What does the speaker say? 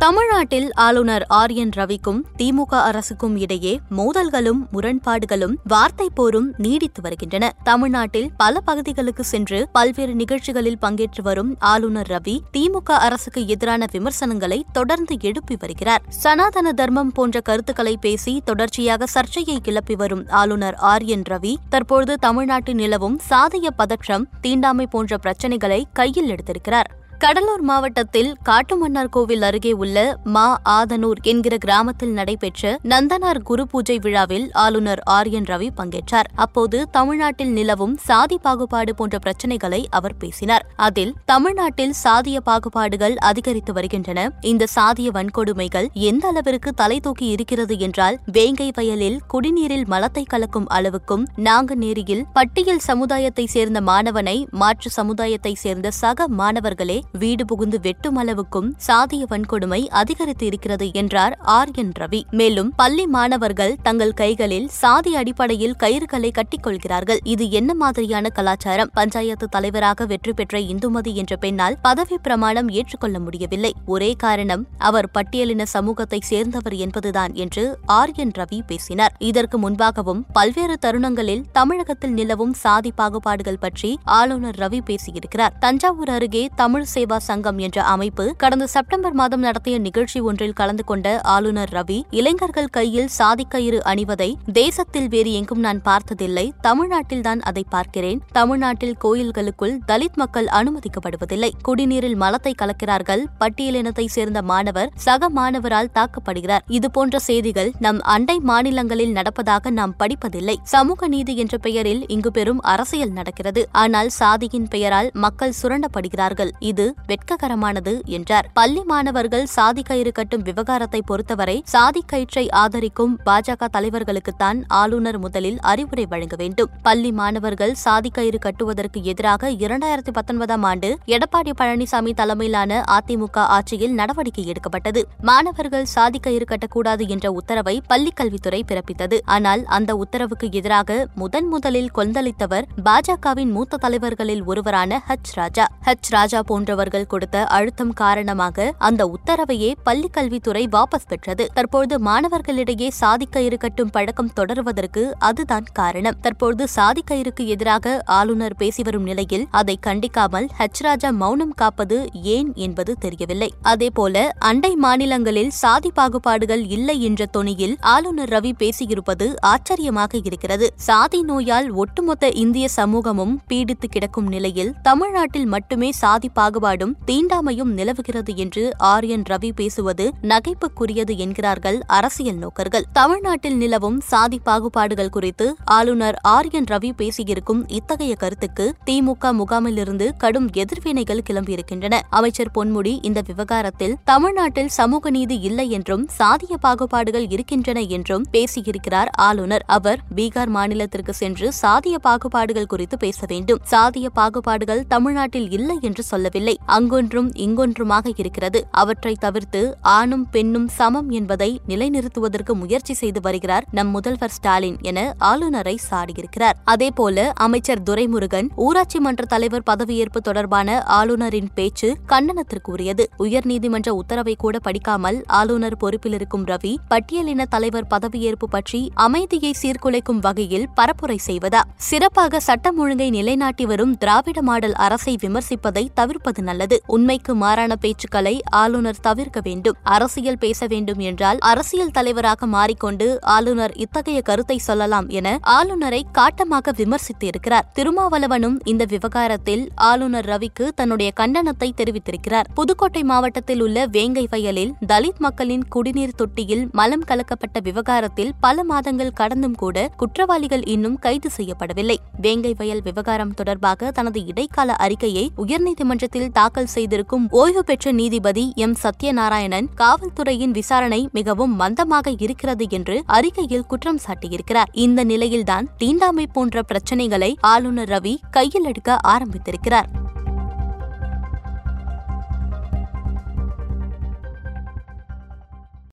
தமிழ்நாட்டில் ஆளுநர் R N ரவிக்கும் திமுக அரசுக்கும் இடையே மோதல்களும் முரண்பாடுகளும் வார்த்தை போரும் நீடித்து வருகின்றன. தமிழ்நாட்டில் பல பகுதிகளுக்கு சென்று பல்வேறு நிகழ்ச்சிகளில் பங்கேற்று வரும் ஆளுநர் ரவி திமுக அரசுக்கு எதிரான விமர்சனங்களை தொடர்ந்து எழுப்பி வருகிறார். சனாதன தர்மம் போன்ற கருத்துக்களை பேசி தொடர்ச்சியாக சர்ச்சையை கிளப்பி வரும் ஆளுநர் ஆர் என் ரவி தற்பொழுது தமிழ்நாட்டில் நிலவும் சாதிய பதற்றம் தீண்டாமை போன்ற பிரச்சினைகளை கையில் எடுத்திருக்கிறார். கடலூர் மாவட்டத்தில் காட்டுமன்னார் கோவில் அருகே உள்ள மா ஆதனூர் என்கிற கிராமத்தில் நடைபெற்ற நந்தனார் குரு பூஜை விழாவில் ஆளுநர் ஆர் என் ரவி பங்கேற்றார். அப்போது தமிழ்நாட்டில் நிலவும் சாதி பாகுபாடு போன்ற பிரச்சினைகளை அவர் பேசினார். அதில் தமிழ்நாட்டில் சாதிய பாகுபாடுகள் அதிகரித்து வருகின்றன. இந்த சாதிய வன்கொடுமைகள் எந்த அளவிற்கு தலை தூக்கி இருக்கிறது என்றால் வேங்கை வயலில் குடிநீரில் மலத்தை கலக்கும் அளவுக்கும் நாங்குநேரியில் பட்டியல் சமுதாயத்தை சேர்ந்த மாணவனை மாற்று சமுதாயத்தை சேர்ந்த சக மாணவர்களே வீடு புகுந்து வெட்டும் அளவுக்கும் சாதிய வன்கொடுமை அதிகரித்து இருக்கிறது என்றார் ஆர் என் ரவி. மேலும் பள்ளி மாணவர்கள் தங்கள் கைகளில் சாதி அடிப்படையில் கயிறுகளை கட்டிக்கொள்கிறார்கள். இது என்ன மாதிரியான கலாச்சாரம்? பஞ்சாயத்து தலைவராக வெற்றி பெற்ற இந்துமதி என்ற பெண்ணால் பதவி பிரமாணம் ஏற்றுக்கொள்ள முடியவில்லை. ஒரே காரணம் அவர் பட்டியலின சமூகத்தை சேர்ந்தவர் என்பதுதான் என்று ஆர் என் ரவி பேசினார். இதற்கு முன்பாகவும் பல்வேறு தருணங்களில் தமிழகத்தில் நிலவும் சாதி பாகுபாடுகள் பற்றி ஆளுநர் ரவி பேசியிருக்கிறார். தஞ்சாவூர் அருகே தமிழ் சேவா சங்கம் என்ற அமைப்பு கடந்த செப்டம்பர் மாதம் நடத்திய நிகழ்ச்சி ஒன்றில் கலந்து கொண்ட ஆளுநர் ரவி இளைஞர்கள் கையில் சாதிக்கயிறு அணிவதை தேசத்தில் வேறு எங்கும் நான் பார்த்ததில்லை. தமிழ்நாட்டில்தான் அதை பார்க்கிறேன். தமிழ்நாட்டில் கோயில்களுக்குள் தலித் மக்கள் அனுமதிக்கப்படுவதில்லை. குடிநீரில் மலத்தை கலக்கிறார்கள். பட்டியலினத்தை சேர்ந்த மாணவர் சக மாணவரால் தாக்கப்படுகிறார். இதுபோன்ற செய்திகள் நம் அண்டை மாநிலங்களில் நடப்பதாக நாம் படிப்பதில்லை. சமூக நீதி என்ற பெயரில் இங்கு பெரும் அரசியல் நடக்கிறது. ஆனால் சாதியின் பெயரால் மக்கள் சுரண்டப்படுகிறார்கள். இது வெட்ககரமானது என்றார். பள்ளி மாணவர்கள் சாதி கயிறு கட்டும் விவகாரத்தை பொறுத்தவரை சாதி கயிற்றை ஆதரிக்கும் பாஜக தலைவர்களுக்குத்தான் ஆளுநர் முதலில் அறிவுரை வழங்க வேண்டும். பள்ளி மாணவர்கள் சாதி கயிறு கட்டுவதற்கு எதிராக இரண்டாயிரத்தி பத்தொன்பதாம் ஆண்டு எடப்பாடி பழனிசாமி தலைமையிலான அதிமுக ஆட்சியில் நடவடிக்கை எடுக்கப்பட்டது. மாணவர்கள் சாதி கயிறு கட்டக்கூடாது என்ற உத்தரவை பள்ளிக்கல்வித்துறை பிறப்பித்தது. ஆனால் அந்த உத்தரவுக்கு எதிராக முதன் முதலில் கொந்தளித்தவர் பாஜகவின் மூத்த தலைவர்களில் ஒருவரான ஹச் ராஜா. ஹச் ராஜா போன்றவர் போன்றவர்கள் கொடுத்த அழுத்தம் காரணமாக அந்த உத்தரவையே பள்ளிக் கல்வித்துறை வாபஸ் பெற்றது. தற்போது மாணவர்களிடையே சாதிக்கயிறு கட்டும் பழக்கம் தொடருவதற்கு அதுதான் காரணம். தற்போது சாதிக்கயிறுக்கு எதிராக ஆளுநர் பேசி வரும் நிலையில் அதை கண்டிக்காமல் ஹச் ராஜா மௌனம் காப்பது ஏன் என்பது தெரியவில்லை. அதேபோல அண்டை மாநிலங்களில் சாதி பாகுபாடுகள் இல்லை என்ற தொனியில் ஆளுநர் ரவி பேசியிருப்பது ஆச்சரியமாக இருக்கிறது. சாதி நோயால் ஒட்டுமொத்த இந்திய சமூகமும் பீடித்து கிடக்கும் நிலையில் தமிழ்நாட்டில் மட்டுமே சாதி பாகுபாடும் தீண்டாமையும் நிலவுகிறது என்று ஆர் என் ரவி பேசுவது நகைப்புக்குரியது என்கிறார்கள் அரசியல் நோக்கர்கள். தமிழ்நாட்டில் நிலவும் சாதி பாகுபாடுகள் குறித்து ஆளுநர் ஆர் என் ரவி பேசியிருக்கும் இத்தகைய கருத்துக்கு திமுக முகாமிலிருந்து கடும் எதிர்வினைகள் கிளம்பியிருக்கின்றன. அமைச்சர் பொன்முடி இந்த விவகாரத்தில் தமிழ்நாட்டில் சமூக நீதி இல்லை என்றும் சாதிய பாகுபாடுகள் இருக்கின்றன என்றும் பேசியிருக்கிறார் ஆளுநர். அவர் பீகார் மாநிலத்திற்கு சென்று சாதிய பாகுபாடுகள் குறித்து பேச வேண்டும். சாதிய பாகுபாடுகள் தமிழ்நாட்டில் இல்லை என்று சொல்லவில்லை. அங்கொன்றும் இங்கொன்றுமாக இருக்கிறது. அவற்றை தவிர்த்து ஆணும் பெண்ணும் சமம் என்பதை நிலைநிறுத்துவதற்கு முயற்சி செய்து வருகிறார் நம் முதல்வர் ஸ்டாலின் என ஆளுநரை சாடியிருக்கிறார். அதேபோல அமைச்சர் துரைமுருகன் ஊராட்சி மன்ற தலைவர் பதவியேற்பு தொடர்பான ஆளுநரின் பேச்சு கண்டனத்திற்குரியது உயர்நீதிமன்ற உத்தரவை கூட படிக்காமல் ஆளுநர் பொறுப்பில் இருக்கும் ரவி பட்டியலின தலைவர் பதவியேற்பு பற்றி அமைதியை சீர்குலைக்கும் வகையில் பரப்புரை செய்வதா? சிறப்பாக சட்டம் ஒழுங்கை நிலைநாட்டி வரும் திராவிட மாடல் அரசை விமர்சிப்பதை தவிர்ப்பது நல்லது. உண்மைக்கு மாறான பேச்சுக்களை ஆளுநர் தவிர்க்க வேண்டும். அரசியல் பேச வேண்டும் என்றால் அரசியல் தலைவராக மாறிக்கொண்டு ஆளுநர் இத்தகைய கருத்தை சொல்லலாம் என ஆளுநரை காட்டமாக விமர்சித்திருக்கிறார். திருமாவளவனும் இந்த விவகாரத்தில் ஆளுநர் ரவிக்கு தன்னுடைய கண்டனத்தை தெரிவித்திருக்கிறார். புதுக்கோட்டை மாவட்டத்தில் உள்ள வேங்கை வயலில் தலித் மக்களின் குடிநீர் தொட்டியில் மலம் கலக்கப்பட்ட விவகாரத்தில் பல மாதங்கள் கடந்தும் கூட குற்றவாளிகள் இன்னும் கைது செய்யப்படவில்லை. வேங்கை வயல் விவகாரம் தொடர்பாக தனது இடைக்கால அறிக்கையை உயர்நீதிமன்றத்தில் தாக்கல் செய்திருக்கும் ஓய்வு பெற்ற நீதிபதி எம். சத்யநாராயணன் காவல்துறையின் விசாரணை மிகவும் மந்தமாக இருக்கிறது என்று அறிக்கையில் குற்றம் சாட்டியிருக்கிறார். இந்த நிலையில்தான் தீண்டாமை போன்ற பிரச்சினைகளை ஆளுநர் ரவி கையில் எடுக்க ஆரம்பித்திருக்கிறார்.